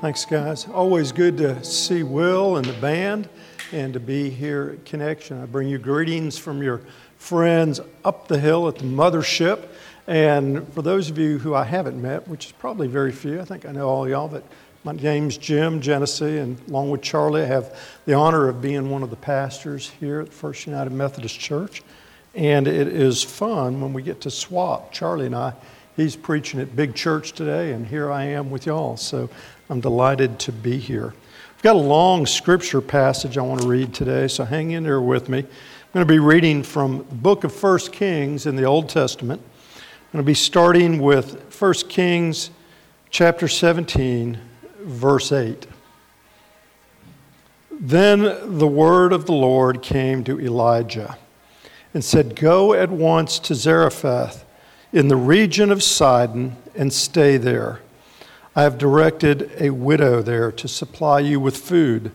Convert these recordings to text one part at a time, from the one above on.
Thanks, guys. Always good to see Will and the band and to be here at Connection. I bring you greetings from your friends up the hill at the mothership. And for those of you who I haven't met, which is probably very few, I think I know all y'all, but my name's Jim Genesse, and along with Charlie, I have the honor of being one of the pastors here at First United Methodist Church. And it is fun when we get to swap. Charlie and I, he's preaching at Big Church today, and here I am with y'all. So I'm delighted to be here. I've got a long scripture passage I want to read today, so hang in there with me. I'm going to be reading from the book of 1 Kings in the Old Testament. I'm going to be starting with 1 Kings chapter 17, verse 8. Then the word of the Lord came to Elijah and said, Go at once to Zarephath in the region of Sidon and stay there. I have directed a widow there to supply you with food.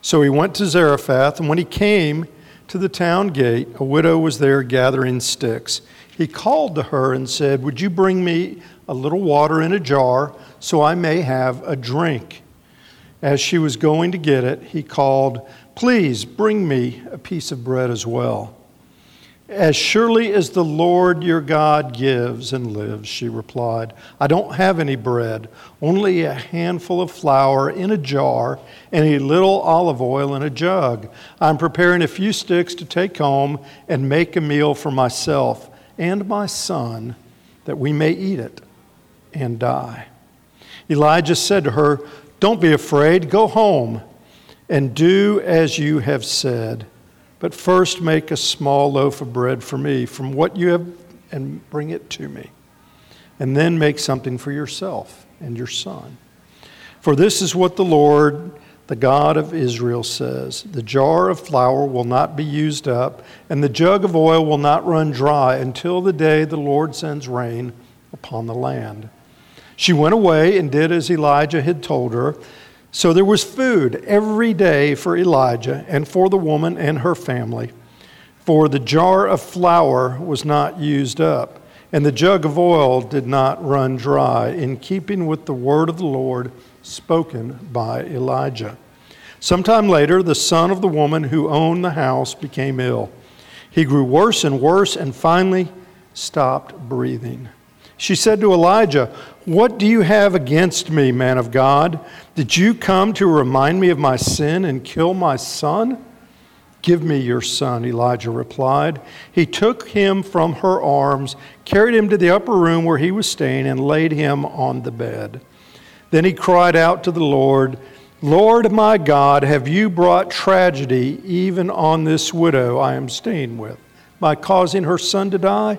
So he went to Zarephath, and when he came to the town gate, a widow was there gathering sticks. He called to her and said, Would you bring me a little water in a jar so I may have a drink? As she was going to get it, he called, Please bring me a piece of bread as well. As surely as the Lord your God gives and lives, she replied, I don't have any bread, only a handful of flour in a jar and a little olive oil in a jug. I'm preparing a few sticks to take home and make a meal for myself and my son that we may eat it and die. Elijah said to her, Don't be afraid, go home and do as you have said. But first, make a small loaf of bread for me from what you have and bring it to me. And then make something for yourself and your son. For this is what the Lord, the God of Israel, says The jar of flour will not be used up, and the jug of oil will not run dry until the day the Lord sends rain upon the land. She went away and did as Elijah had told her. So there was food every day for Elijah and for the woman and her family. For the jar of flour was not used up, and the jug of oil did not run dry, in keeping with the word of the Lord spoken by Elijah. Sometime later, the son of the woman who owned the house became ill. He grew worse and worse and finally stopped breathing. She said to Elijah, What do you have against me, man of God? Did you come to remind me of my sin and kill my son? Give me your son, Elijah replied. He took him from her arms, carried him to the upper room where he was staying, and laid him on the bed. Then he cried out to the Lord, Lord my God, have you brought tragedy even on this widow I am staying with by causing her son to die?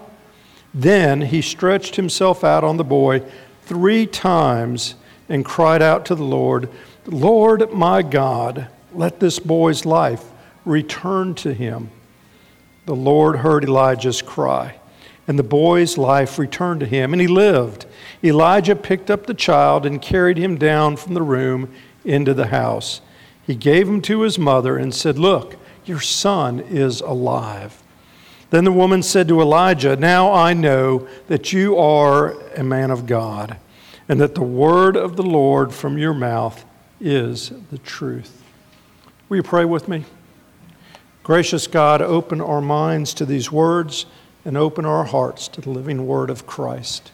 Then he stretched himself out on the boy three times and cried out to the Lord, Lord my God, let this boy's life return to him. The Lord heard Elijah's cry, and the boy's life returned to him, and he lived. Elijah picked up the child and carried him down from the room into the house. He gave him to his mother and said, Look, your son is alive. Then the woman said to Elijah, Now I know that you are a man of God, and that the word of the Lord from your mouth is the truth. Will you pray with me? Gracious God, open our minds to these words and open our hearts to the living word of Christ,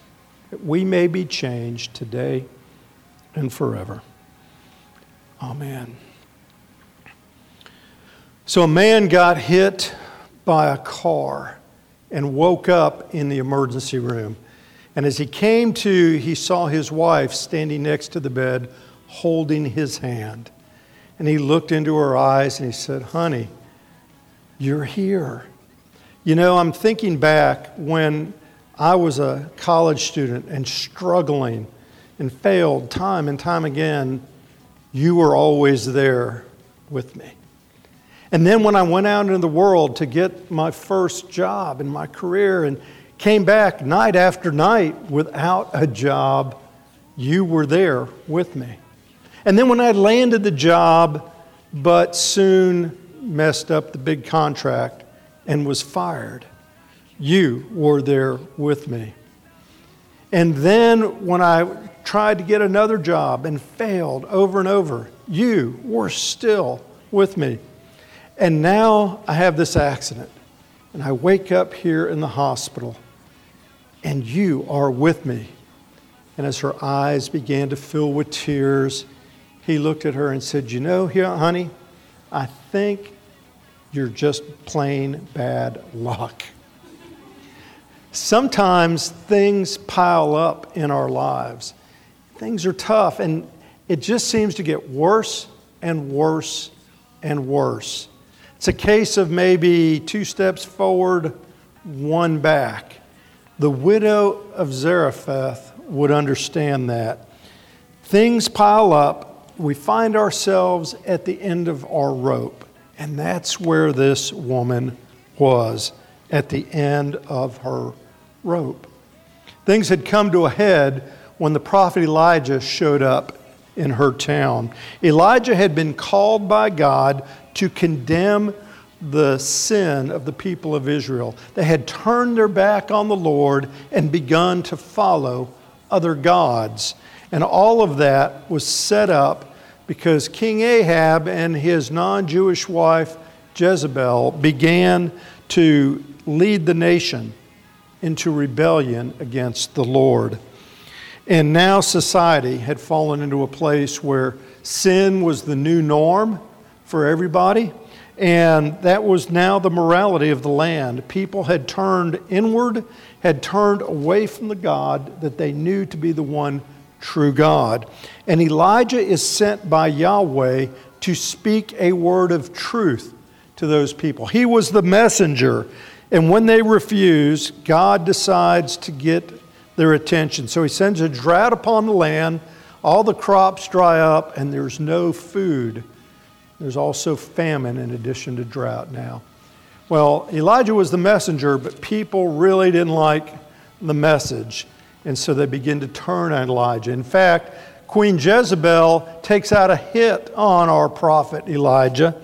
that we may be changed today and forever. Amen. So a man got hit by a car and woke up in the emergency room. And as he came to, he saw his wife standing next to the bed holding his hand. And he looked into her eyes and he said, Honey, you're here. You know, I'm thinking back when I was a college student and struggling and failed time and time again, you were always there with me. And then when I went out into the world to get my first job in my career and came back night after night without a job, you were there with me. And then when I landed the job, but soon messed up the big contract and was fired, you were there with me. And then when I tried to get another job and failed over and over. You were still with me. And now I have this accident, and I wake up here in the hospital, and you are with me. And as her eyes began to fill with tears, he looked at her and said, You know, here, honey, I think you're just plain bad luck. Sometimes things pile up in our lives. Things are tough, and it just seems to get worse and worse and worse. It's a case of maybe two steps forward, one back. The widow of Zarephath would understand that. Things pile up, we find ourselves at the end of our rope. And that's where this woman was at the end of her rope. Things had come to a head when the prophet Elijah showed up in her town. Elijah had been called by God to condemn the sin of the people of Israel. They had turned their back on the Lord and begun to follow other gods. And all of that was set up because King Ahab and his non Jewish wife Jezebel began to lead the nation into rebellion against the Lord. And now society had fallen into a place where sin was the new norm for everybody. And that was now the morality of the land. People had turned inward, had turned away from the God that they knew to be the one true God. And Elijah is sent by Yahweh to speak a word of truth to those people. He was the messenger. And when they refuse, God decides to get their attention. So he sends a drought upon the land, all the crops dry up, and there's no food. There's also famine in addition to drought now. Well, Elijah was the messenger, but people really didn't like the message. And so they begin to turn on Elijah. In fact, Queen Jezebel takes out a hit on our prophet Elijah.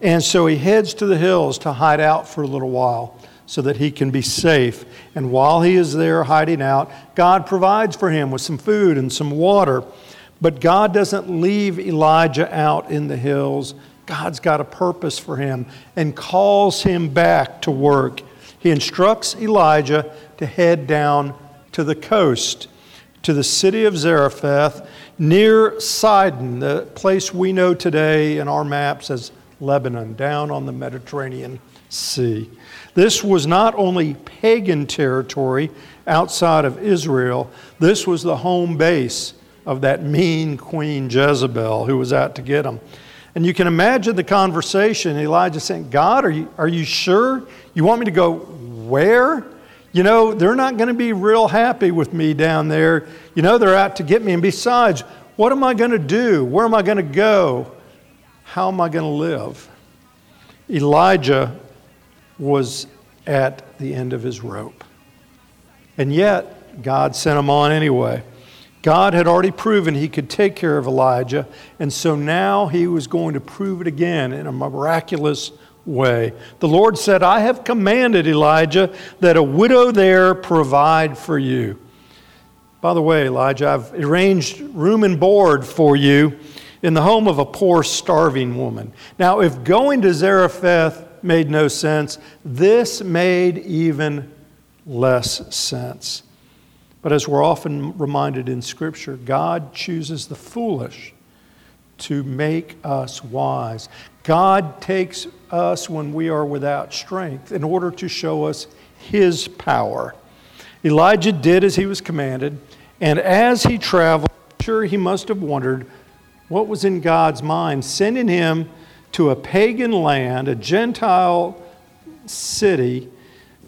And so he heads to the hills to hide out for a little while so that he can be safe. And while he is there hiding out, God provides for him with some food and some water. But God doesn't leave Elijah out in the hills. God's got a purpose for him and calls him back to work. He instructs Elijah to head down to the coast, to the city of Zarephath, near Sidon, the place we know today in our maps as Lebanon, down on the Mediterranean Sea. This was not only pagan territory outside of Israel, this was the home base of that mean queen Jezebel who was out to get him. And you can imagine the conversation Elijah saying, God, are you, are you sure? You want me to go where? You know, they're not going to be real happy with me down there. You know, they're out to get me. And besides, what am I going to do? Where am I going to go? How am I going to live? Elijah was at the end of his rope. And yet, God sent him on anyway. God had already proven he could take care of Elijah, and so now he was going to prove it again in a miraculous way. The Lord said, I have commanded Elijah that a widow there provide for you. By the way, Elijah, I've arranged room and board for you in the home of a poor, starving woman. Now, if going to Zarephath made no sense. This made even less sense. But as we're often reminded in Scripture, God chooses the foolish to make us wise. God takes us when we are without strength in order to show us His power. Elijah did as he was commanded, and as he traveled, sure he must have wondered what was in God's mind, sending him to a pagan land, a Gentile city,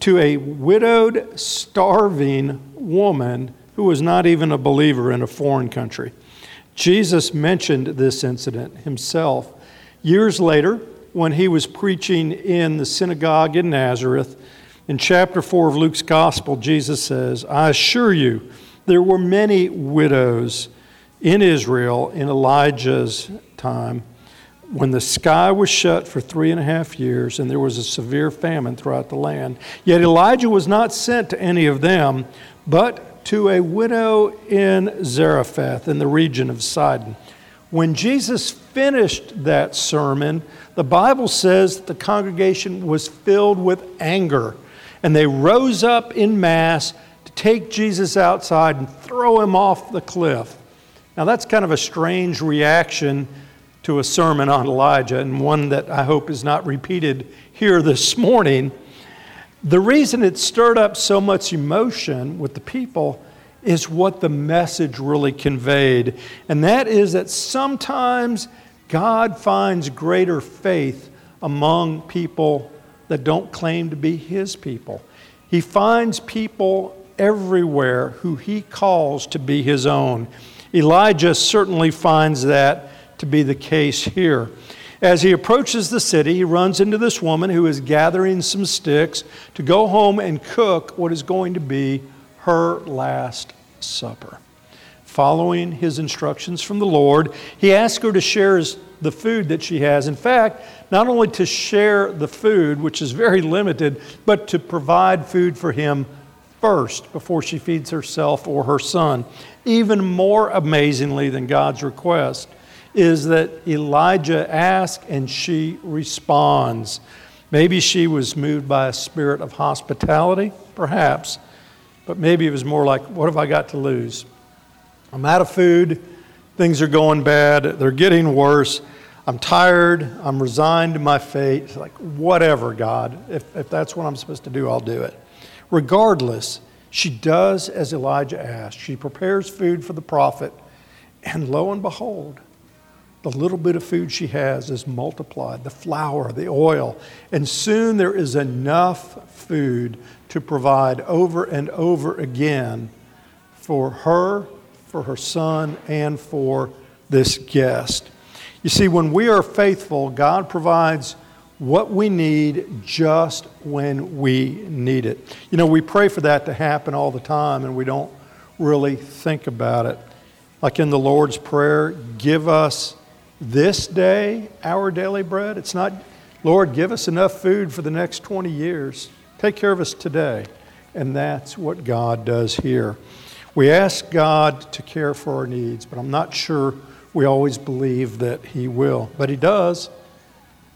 to a widowed, starving woman who was not even a believer in a foreign country. Jesus mentioned this incident himself. Years later, when he was preaching in the synagogue in Nazareth, in chapter 4 of Luke's gospel, Jesus says, I assure you, there were many widows in Israel in Elijah's time when the sky was shut for three and a half years and there was a severe famine throughout the land. Yet Elijah was not sent to any of them, but to a widow in Zarephath in the region of Sidon. When Jesus finished that sermon, the Bible says that the congregation was filled with anger, and they rose up in mass to take Jesus outside and throw him off the cliff. Now, that's kind of a strange reaction to a sermon on Elijah, and one that I hope is not repeated here this morning. The reason it stirred up so much emotion with the people is what the message really conveyed. And that is that sometimes God finds greater faith among people that don't claim to be His people. He finds people everywhere who He calls to be His own. Elijah certainly finds that to be the case here. As he approaches the city, he runs into this woman who is gathering some sticks to go home and cook what is going to be her last supper. Following his instructions from the Lord, he asks her to share the food that she has. In fact, not only to share the food, which is very limited, but to provide food for him first before she feeds herself or her son. Even more amazingly than God's request is that Elijah asks and she responds. Maybe she was moved by a spirit of hospitality, perhaps, but maybe it was more like, what have I got to lose? I'm out of food, things are going bad, they're getting worse. I'm tired, I'm resigned to my fate. Like, whatever, God. If, if that's what I'm supposed to do, I'll do it. Regardless, she does as Elijah asked. She prepares food for the prophet, and lo and behold, the little bit of food she has is multiplied the flour, the oil, and soon there is enough food to provide over and over again for her, for her son, and for this guest. You see, when we are faithful, God provides what we need just when we need it. You know, we pray for that to happen all the time and we don't really think about it. Like in the Lord's Prayer, give us this day our daily bread. It's not, Lord, give us enough food for the next 20 years. Take care of us today. And that's what God does here. We ask God to care for our needs, but I'm not sure we always believe that He will. But He does,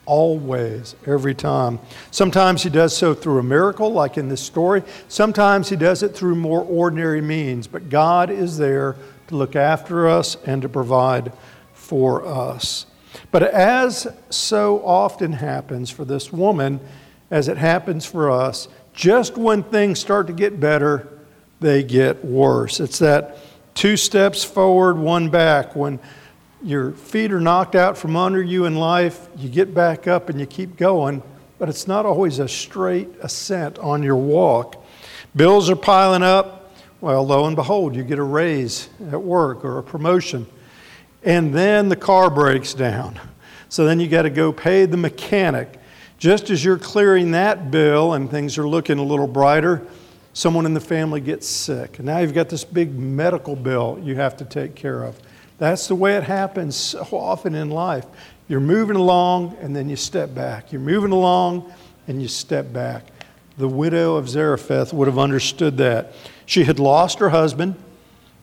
always, every time. Sometimes He does so through a miracle, like in this story. Sometimes He does it through more ordinary means. But God is there to look after us and to provide for us. But as so often happens for this woman, as it happens for us, just when things start to get better, they get worse. It's that two steps forward, one back. When your feet are knocked out from under you in life, you get back up and you keep going, but it's not always a straight ascent on your walk. Bills are piling up. Well, lo and behold, you get a raise at work or a promotion and then the car breaks down. So then you got to go pay the mechanic. Just as you're clearing that bill and things are looking a little brighter, someone in the family gets sick. And now you've got this big medical bill you have to take care of. That's the way it happens so often in life. You're moving along and then you step back. You're moving along and you step back. The widow of Zarephath would have understood that. She had lost her husband.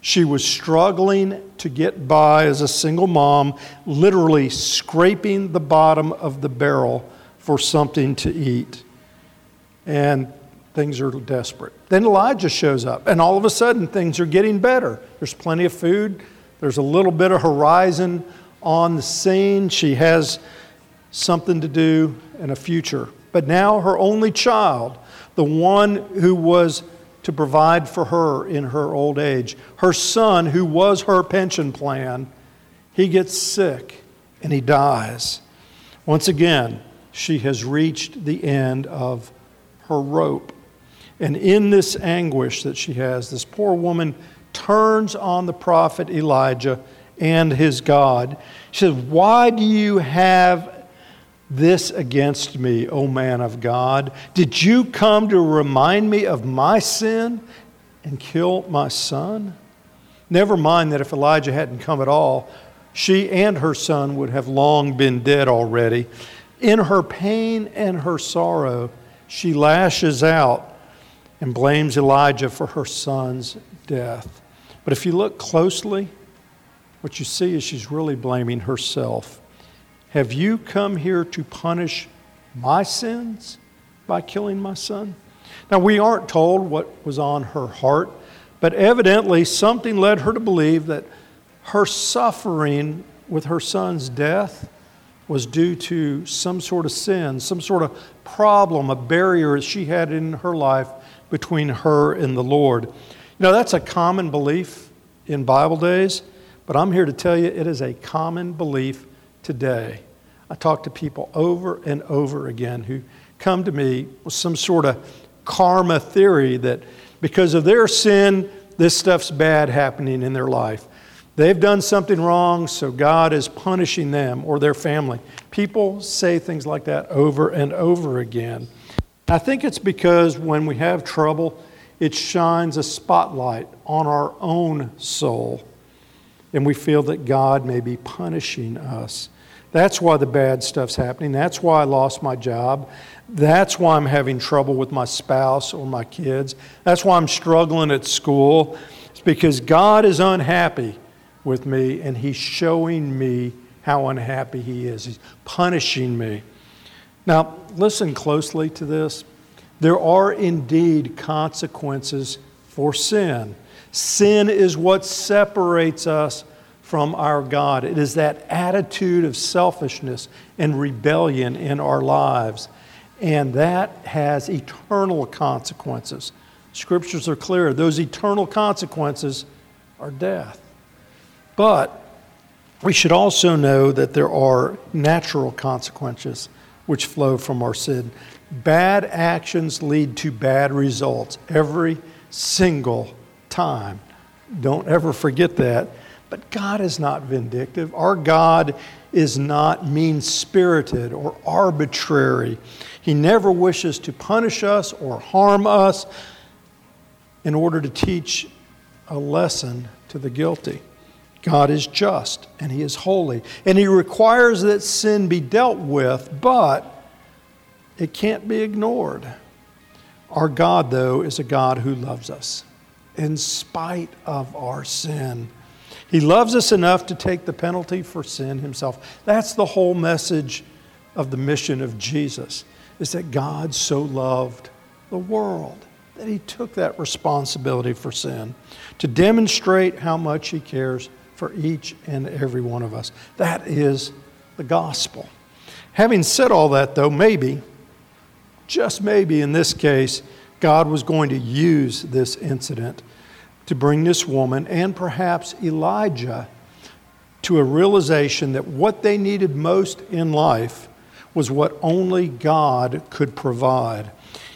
She was struggling to get by as a single mom, literally scraping the bottom of the barrel for something to eat. And things are desperate. Then Elijah shows up, and all of a sudden things are getting better. There's plenty of food, there's a little bit of horizon on the scene. She has something to do and a future. But now her only child, the one who was to provide for her in her old age. Her son, who was her pension plan, he gets sick and he dies. Once again, she has reached the end of her rope. And in this anguish that she has, this poor woman turns on the prophet Elijah and his God. She says, Why do you have this against me, O man of God? Did you come to remind me of my sin and kill my son? Never mind that if Elijah hadn't come at all, she and her son would have long been dead already. In her pain and her sorrow, she lashes out and blames Elijah for her son's death. But if you look closely, what you see is she's really blaming herself. Have you come here to punish my sins by killing my son? Now, we aren't told what was on her heart, but evidently something led her to believe that her suffering with her son's death was due to some sort of sin, some sort of problem, a barrier that she had in her life between her and the Lord. You know, that's a common belief in Bible days, but I'm here to tell you it is a common belief today. I talk to people over and over again who come to me with some sort of karma theory that because of their sin, this stuff's bad happening in their life. They've done something wrong, so God is punishing them or their family. People say things like that over and over again. I think it's because when we have trouble, it shines a spotlight on our own soul, and we feel that God may be punishing us. That's why the bad stuff's happening. That's why I lost my job. That's why I'm having trouble with my spouse or my kids. That's why I'm struggling at school. It's because God is unhappy with me and He's showing me how unhappy He is. He's punishing me. Now, listen closely to this. There are indeed consequences for sin. Sin is what separates us from our God. It is that attitude of selfishness and rebellion in our lives. And that has eternal consequences. Scriptures are clear. Those eternal consequences are death. But we should also know that there are natural consequences which flow from our sin. Bad actions lead to bad results every single time. Don't ever forget that. But God is not vindictive. Our God is not mean spirited or arbitrary. He never wishes to punish us or harm us in order to teach a lesson to the guilty. God is just and He is holy. And He requires that sin be dealt with, but it can't be ignored. Our God, though, is a God who loves us in spite of our sin. He loves us enough to take the penalty for sin himself. That's the whole message of the mission of Jesus is that God so loved the world that he took that responsibility for sin to demonstrate how much he cares for each and every one of us. That is the gospel. Having said all that, though, maybe, just maybe in this case, God was going to use this incident to bring this woman and perhaps Elijah to a realization that what they needed most in life was what only God could provide.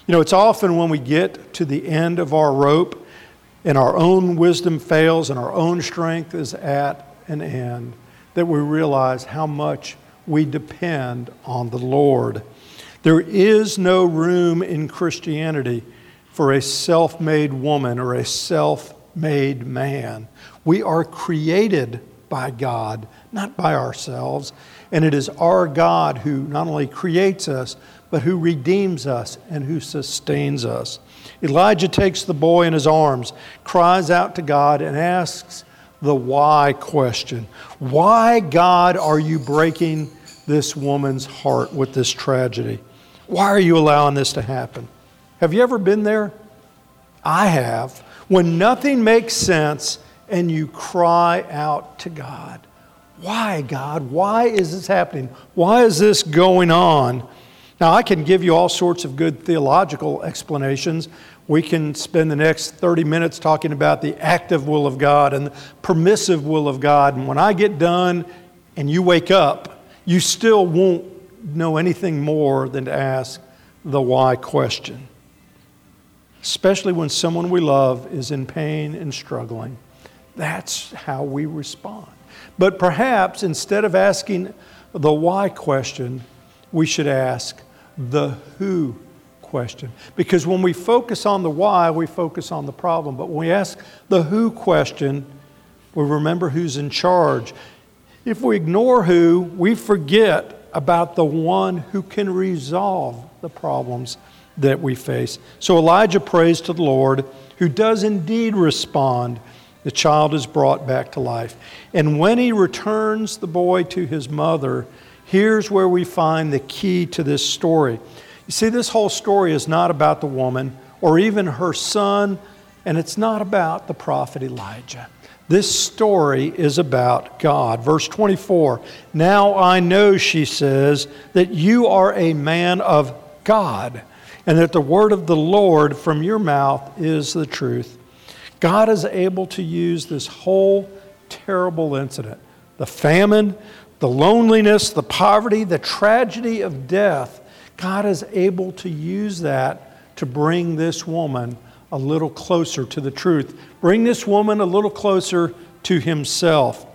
You know, it's often when we get to the end of our rope and our own wisdom fails and our own strength is at an end that we realize how much we depend on the Lord. There is no room in Christianity for a self made woman or a self made man. We are created by God, not by ourselves. And it is our God who not only creates us, but who redeems us and who sustains us. Elijah takes the boy in his arms, cries out to God, and asks the why question Why, God, are you breaking this woman's heart with this tragedy? Why are you allowing this to happen? Have you ever been there? I have when nothing makes sense and you cry out to God. Why, God? Why is this happening? Why is this going on? Now, I can give you all sorts of good theological explanations. We can spend the next 30 minutes talking about the active will of God and the permissive will of God. And when I get done and you wake up, you still won't know anything more than to ask the why question especially when someone we love is in pain and struggling. That's how we respond. But perhaps instead of asking the why question, we should ask the who question. Because when we focus on the why, we focus on the problem. But when we ask the who question, we remember who's in charge. If we ignore who, we forget about the one who can resolve the problems that we face. So Elijah prays to the Lord, who does indeed respond, the child is brought back to life. And when he returns the boy to his mother, here's where we find the key to this story. You see, this whole story is not about the woman or even her son, and it's not about the prophet Elijah. This story is about God. Verse 24 Now I know, she says, that you are a man of God, and that the word of the Lord from your mouth is the truth. God is able to use this whole terrible incident the famine, the loneliness, the poverty, the tragedy of death. God is able to use that to bring this woman a little closer to the truth, bring this woman a little closer to himself.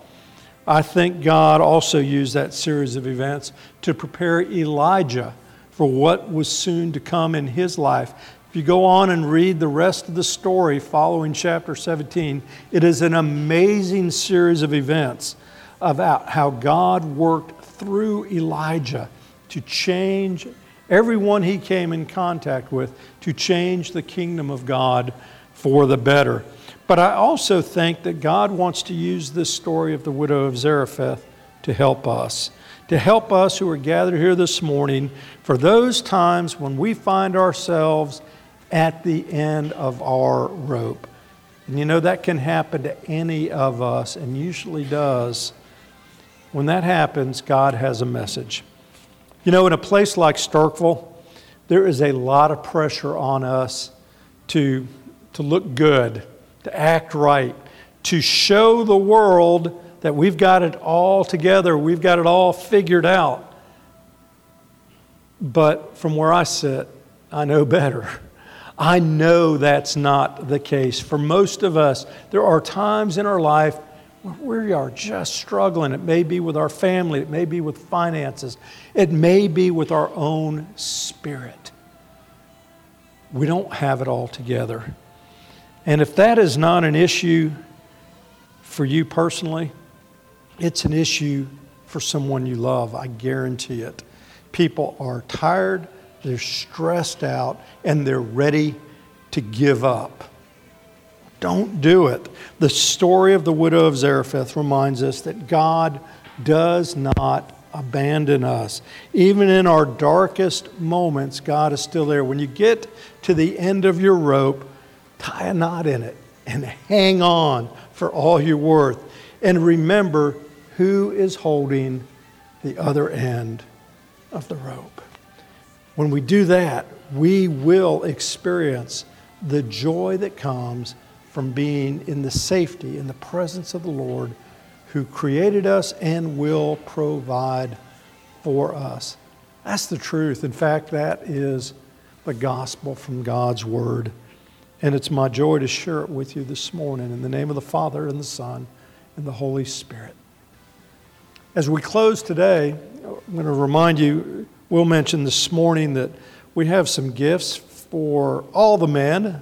I think God also used that series of events to prepare Elijah for what was soon to come in his life. If you go on and read the rest of the story following chapter 17, it is an amazing series of events about how God worked through Elijah to change everyone he came in contact with, to change the kingdom of God for the better. But I also think that God wants to use this story of the widow of Zarephath to help us to help us who are gathered here this morning for those times when we find ourselves at the end of our rope. And you know, that can happen to any of us, and usually does. When that happens, God has a message. You know, in a place like Starkville, there is a lot of pressure on us to, to look good, to act right, to show the world that we've got it all together, we've got it all figured out. But from where I sit, I know better. I know that's not the case. For most of us, there are times in our life where we are just struggling. It may be with our family, it may be with finances, it may be with our own spirit. We don't have it all together. And if that is not an issue for you personally, it's an issue for someone you love, I guarantee it. People are tired, they're stressed out, and they're ready to give up. Don't do it. The story of the widow of Zarephath reminds us that God does not abandon us. Even in our darkest moments, God is still there. When you get to the end of your rope, tie a knot in it and hang on for all you're worth. And remember who is holding the other end of the rope. When we do that, we will experience the joy that comes from being in the safety, in the presence of the Lord who created us and will provide for us. That's the truth. In fact, that is the gospel from God's Word. And it's my joy to share it with you this morning in the name of the Father and the Son and the Holy Spirit. As we close today, I'm going to remind you, we'll mention this morning that we have some gifts for all the men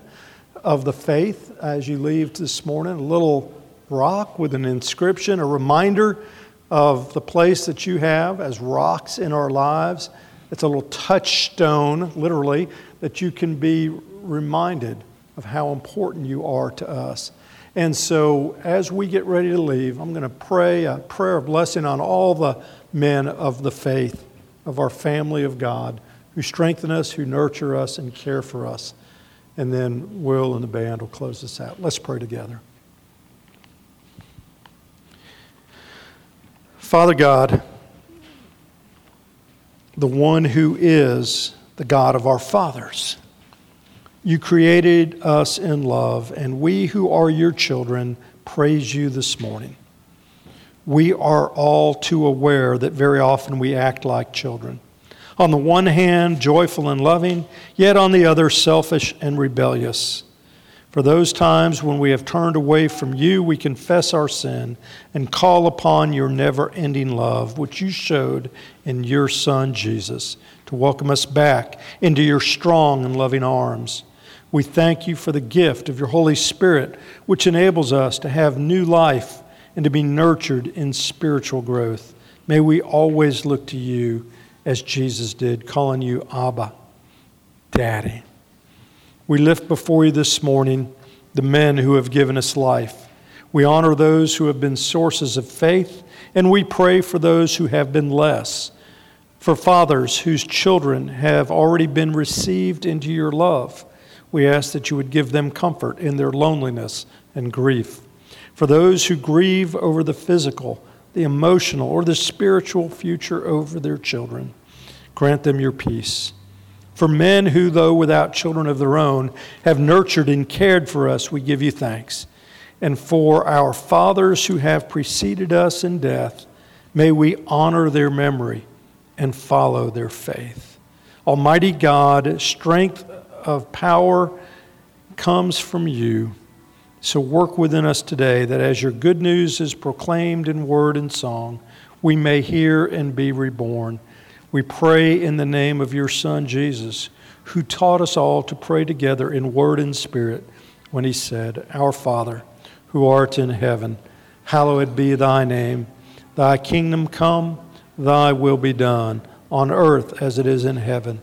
of the faith as you leave this morning. A little rock with an inscription, a reminder of the place that you have as rocks in our lives. It's a little touchstone, literally, that you can be reminded of how important you are to us. And so, as we get ready to leave, I'm going to pray a prayer of blessing on all the men of the faith, of our family of God, who strengthen us, who nurture us, and care for us. And then Will and the band will close this out. Let's pray together. Father God, the one who is the God of our fathers you created us in love, and we who are your children praise you this morning. We are all too aware that very often we act like children. On the one hand, joyful and loving, yet on the other, selfish and rebellious. For those times when we have turned away from you, we confess our sin and call upon your never ending love, which you showed in your Son, Jesus, to welcome us back into your strong and loving arms. We thank you for the gift of your Holy Spirit, which enables us to have new life and to be nurtured in spiritual growth. May we always look to you as Jesus did, calling you Abba, Daddy. We lift before you this morning the men who have given us life. We honor those who have been sources of faith, and we pray for those who have been less. For fathers whose children have already been received into your love, we ask that you would give them comfort in their loneliness and grief. For those who grieve over the physical, the emotional, or the spiritual future over their children, grant them your peace. For men who, though without children of their own, have nurtured and cared for us, we give you thanks. And for our fathers who have preceded us in death, may we honor their memory and follow their faith. Almighty God, strength of power comes from you. So work within us today that as your good news is proclaimed in word and song, we may hear and be reborn. We pray in the name of your Son, Jesus, who taught us all to pray together in word and spirit when he said, Our Father, who art in heaven, hallowed be thy name. Thy kingdom come, thy will be done, on earth as it is in heaven.